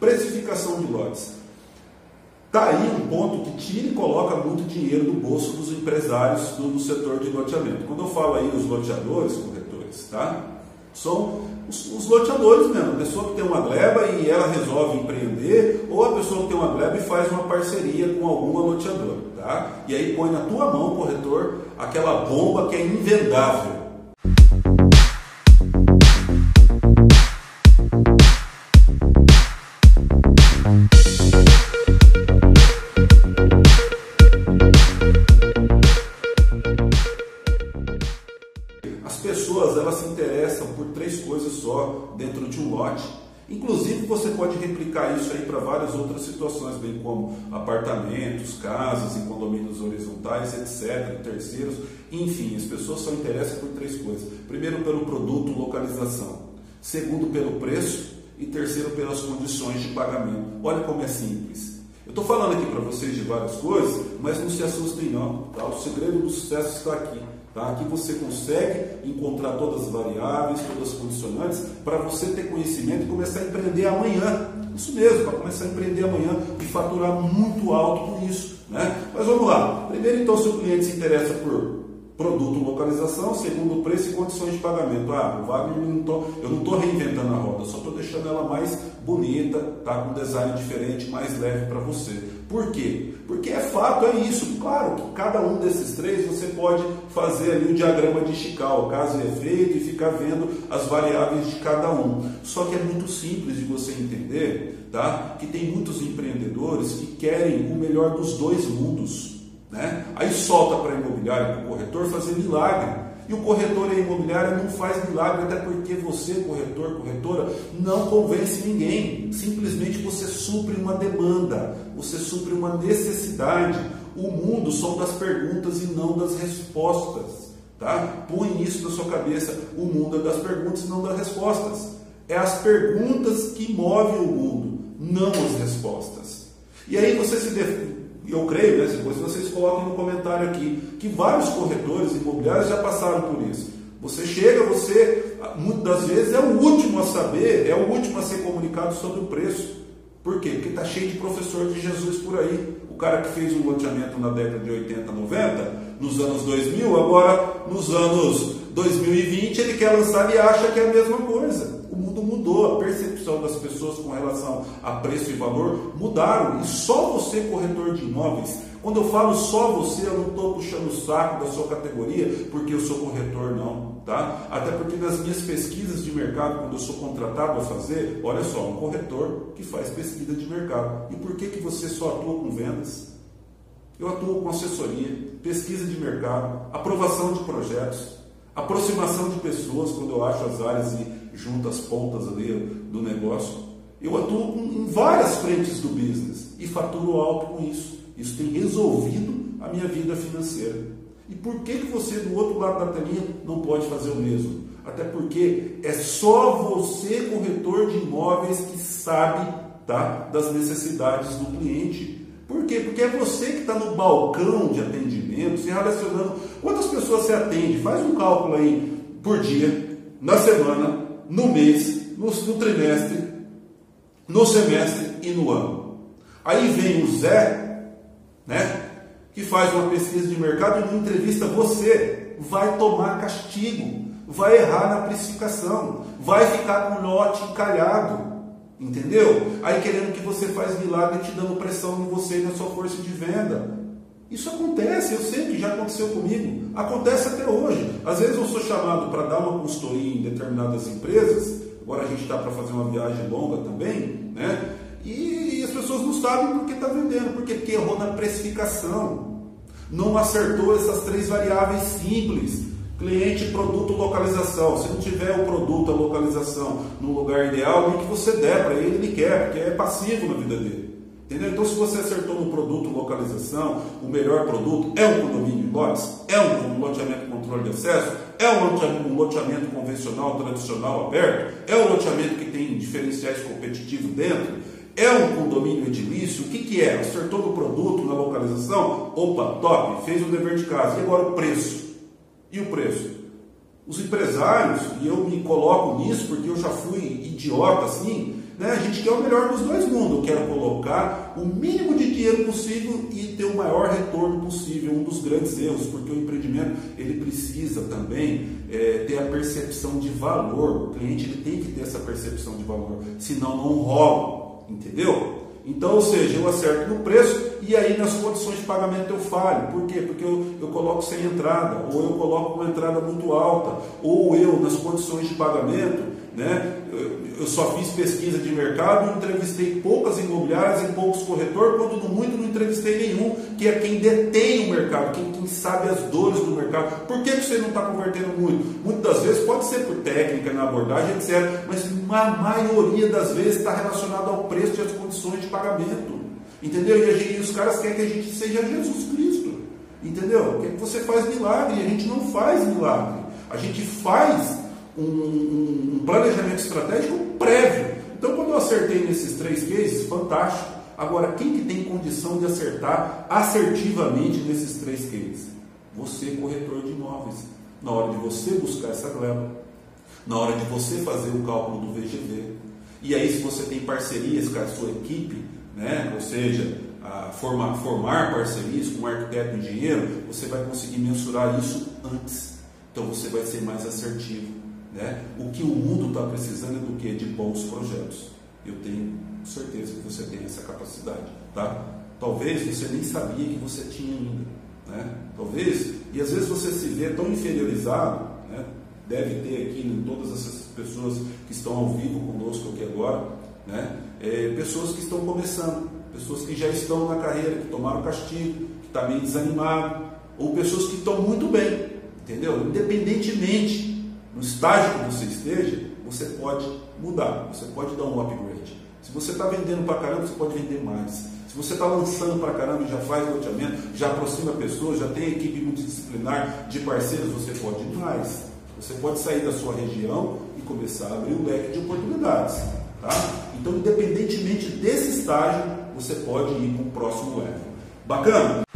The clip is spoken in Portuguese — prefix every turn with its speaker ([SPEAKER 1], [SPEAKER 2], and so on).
[SPEAKER 1] Precificação de lotes. Está aí um ponto que tira e coloca muito dinheiro do bolso dos empresários do, do setor de loteamento. Quando eu falo aí os loteadores, corretores, tá? São os, os, loteadores mesmo, a pessoa que tem uma gleba e ela resolve empreender, ou a pessoa que tem uma gleba e faz uma parceria com alguma loteadora, tá? E aí põe na tua mão, corretor, aquela bomba que é invendável. Dentro de um lote. Inclusive, você pode replicar isso aí para várias outras situações, bem como apartamentos, casas e condomínios horizontais, etc., terceiros. Enfim, as pessoas só interessam por três coisas: primeiro, pelo produto, localização, segundo, pelo preço e terceiro, pelas condições de pagamento. Olha como é simples. Eu estou falando aqui para vocês de várias coisas, mas não se assustem, não. Tá? O segredo do sucesso está aqui. Tá? Aqui você consegue encontrar todas as variáveis, todas as condicionantes, para você ter conhecimento e começar a empreender amanhã. Isso mesmo, para começar a empreender amanhã e faturar muito alto com isso. Né? Mas vamos lá. Primeiro, então, se o cliente se interessa por produto, localização, segundo preço e condições de pagamento. Ah, o Wagner, eu não estou reinventando a roda, só estou deixando ela mais bonita, tá com design diferente, mais leve para você. Por quê? Porque é fato, é isso. Claro que cada um desses três você pode fazer ali o diagrama de Chicago, caso é feito, e ficar vendo as variáveis de cada um. Só que é muito simples de você entender, tá? Que tem muitos empreendedores que querem o melhor dos dois mundos. Né? Aí solta para a imobiliária, para o corretor fazer milagre. E o corretor e a imobiliária não faz milagre, até porque você, corretor, corretora, não convence ninguém. Simplesmente você supre uma demanda, você supre uma necessidade. O mundo são das perguntas e não das respostas. Tá? Põe isso na sua cabeça. O mundo é das perguntas e não das respostas. É as perguntas que movem o mundo, não as respostas. E aí você se eu creio, né, depois vocês coloquem no comentário aqui, que vários corretores imobiliários já passaram por isso. Você chega, você, muitas das vezes, é o último a saber, é o último a ser comunicado sobre o preço. Por quê? Porque está cheio de professor de Jesus por aí. O cara que fez um loteamento na década de 80, 90, nos anos 2000, agora nos anos 2020 ele quer lançar e acha que é a mesma coisa. Pessoas com relação a preço e valor mudaram. E só você, corretor de imóveis, quando eu falo só você, eu não estou puxando o saco da sua categoria porque eu sou corretor, não. Tá? Até porque nas minhas pesquisas de mercado, quando eu sou contratado a fazer, olha só, um corretor que faz pesquisa de mercado. E por que, que você só atua com vendas? Eu atuo com assessoria, pesquisa de mercado, aprovação de projetos, aproximação de pessoas, quando eu acho as áreas e junto as pontas ali do negócio. Eu atuo em várias frentes do business e faturo alto com isso. Isso tem resolvido a minha vida financeira. E por que, que você do outro lado da telinha não pode fazer o mesmo? Até porque é só você, corretor de imóveis, que sabe tá, das necessidades do cliente. Por quê? Porque é você que está no balcão de atendimento, se relacionando. Quantas pessoas você atende? Faz um cálculo aí por dia, na semana, no mês, no, no trimestre, no semestre e no ano. Aí vem o Zé, né? Que faz uma pesquisa de mercado e entrevista você, vai tomar castigo, vai errar na precificação, vai ficar com lote encalhado. Entendeu? Aí querendo que você faz milagre te dando pressão em você e na sua força de venda. Isso acontece, eu sei que já aconteceu comigo. Acontece até hoje. Às vezes eu sou chamado para dar uma consultoria em determinadas empresas. Agora a gente está para fazer uma viagem longa também, né? E as pessoas não sabem porque está vendendo, porque, porque errou na precificação. Não acertou essas três variáveis simples Cliente, produto, localização. Se não tiver o produto, a localização no lugar ideal, nem que você der para ele, ele quer, porque é passivo na vida dele. Entendeu? Então, se você acertou no produto, localização, o melhor produto é um condomínio de lotes, é um loteamento com controle de acesso, é um loteamento convencional, tradicional, aberto, é um loteamento que tem diferenciais competitivos dentro, é um condomínio edilício, o que, que é? Acertou no produto, na localização? Opa, top, fez o dever de casa. E agora o preço? E o preço? Os empresários, e eu me coloco nisso porque eu já fui idiota assim, Né? A gente quer o melhor dos dois mundos. Eu quero colocar o mínimo de dinheiro possível e ter o maior retorno possível. Um dos grandes erros, porque o empreendimento ele precisa também é, ter a percepção de valor. O cliente ele tem que ter essa percepção de valor, senão não rola, entendeu? Então, ou seja, eu acerto no preço e aí nas condições de pagamento eu falho. Por quê? Porque eu, eu coloco sem entrada, ou eu coloco uma entrada muito alta, ou eu nas condições de pagamento, né, eu, só fiz pesquisa de mercado, entrevistei poucas imobiliárias e poucos corretores, quando no muito não entrevistei nenhum, que é quem detém o mercado, quem, quem sabe as dores do mercado. Por que, que você não está convertendo muito? Muitas das vezes pode ser por técnica na abordagem, etc. Mas a maioria das vezes está relacionado ao preço e às condições de pagamento. Entendeu? E, gente, e, os caras querem que a gente seja Jesus Cristo. Entendeu? Quer que você faz milagre a gente não faz milagre. A gente faz um, um, planejamento estratégico prévio. Então, quando eu acertei nesses três cases, fantástico. Agora, quem que tem condição de acertar assertivamente nesses três cases? Você, corretor de imóveis. Na hora de você buscar essa gleba, na hora de você fazer o cálculo do VGV. E aí, se você tem parcerias com a sua equipe, né? ou seja, formar, formar parcerias com um arquiteto e engenheiro, você vai conseguir mensurar isso antes. Então, você vai ser mais assertivo. Né? O que o mundo está precisando é do que? De bons projetos. Eu tenho certeza que você tem essa capacidade. Tá? Talvez você nem sabia que você tinha ainda. Né? Talvez, e às vezes você se vê tão inferiorizado, né? deve ter aqui né, todas essas pessoas que estão ao vivo conosco aqui agora, né? É, pessoas que estão começando, pessoas que já estão na carreira, que tomaram castigo, que está meio desanimado, ou pessoas que estão muito bem, entendeu? Independentemente no estágio que você esteja, você pode mudar, você pode dar um upgrade. Se você está vendendo para caramba, você pode vender mais. Se você está lançando para caramba já faz loteamento, já aproxima pessoas, já tem equipe multidisciplinar de parceiros, você pode ir mais. Você pode sair da sua região e começar a abrir um leque de oportunidades. Tá? Então, independentemente desse estágio, você pode ir para o próximo level. Bacana?